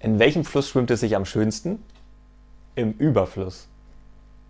In welchem Fluss schwimmt es sich am schönsten? Im Überfluss.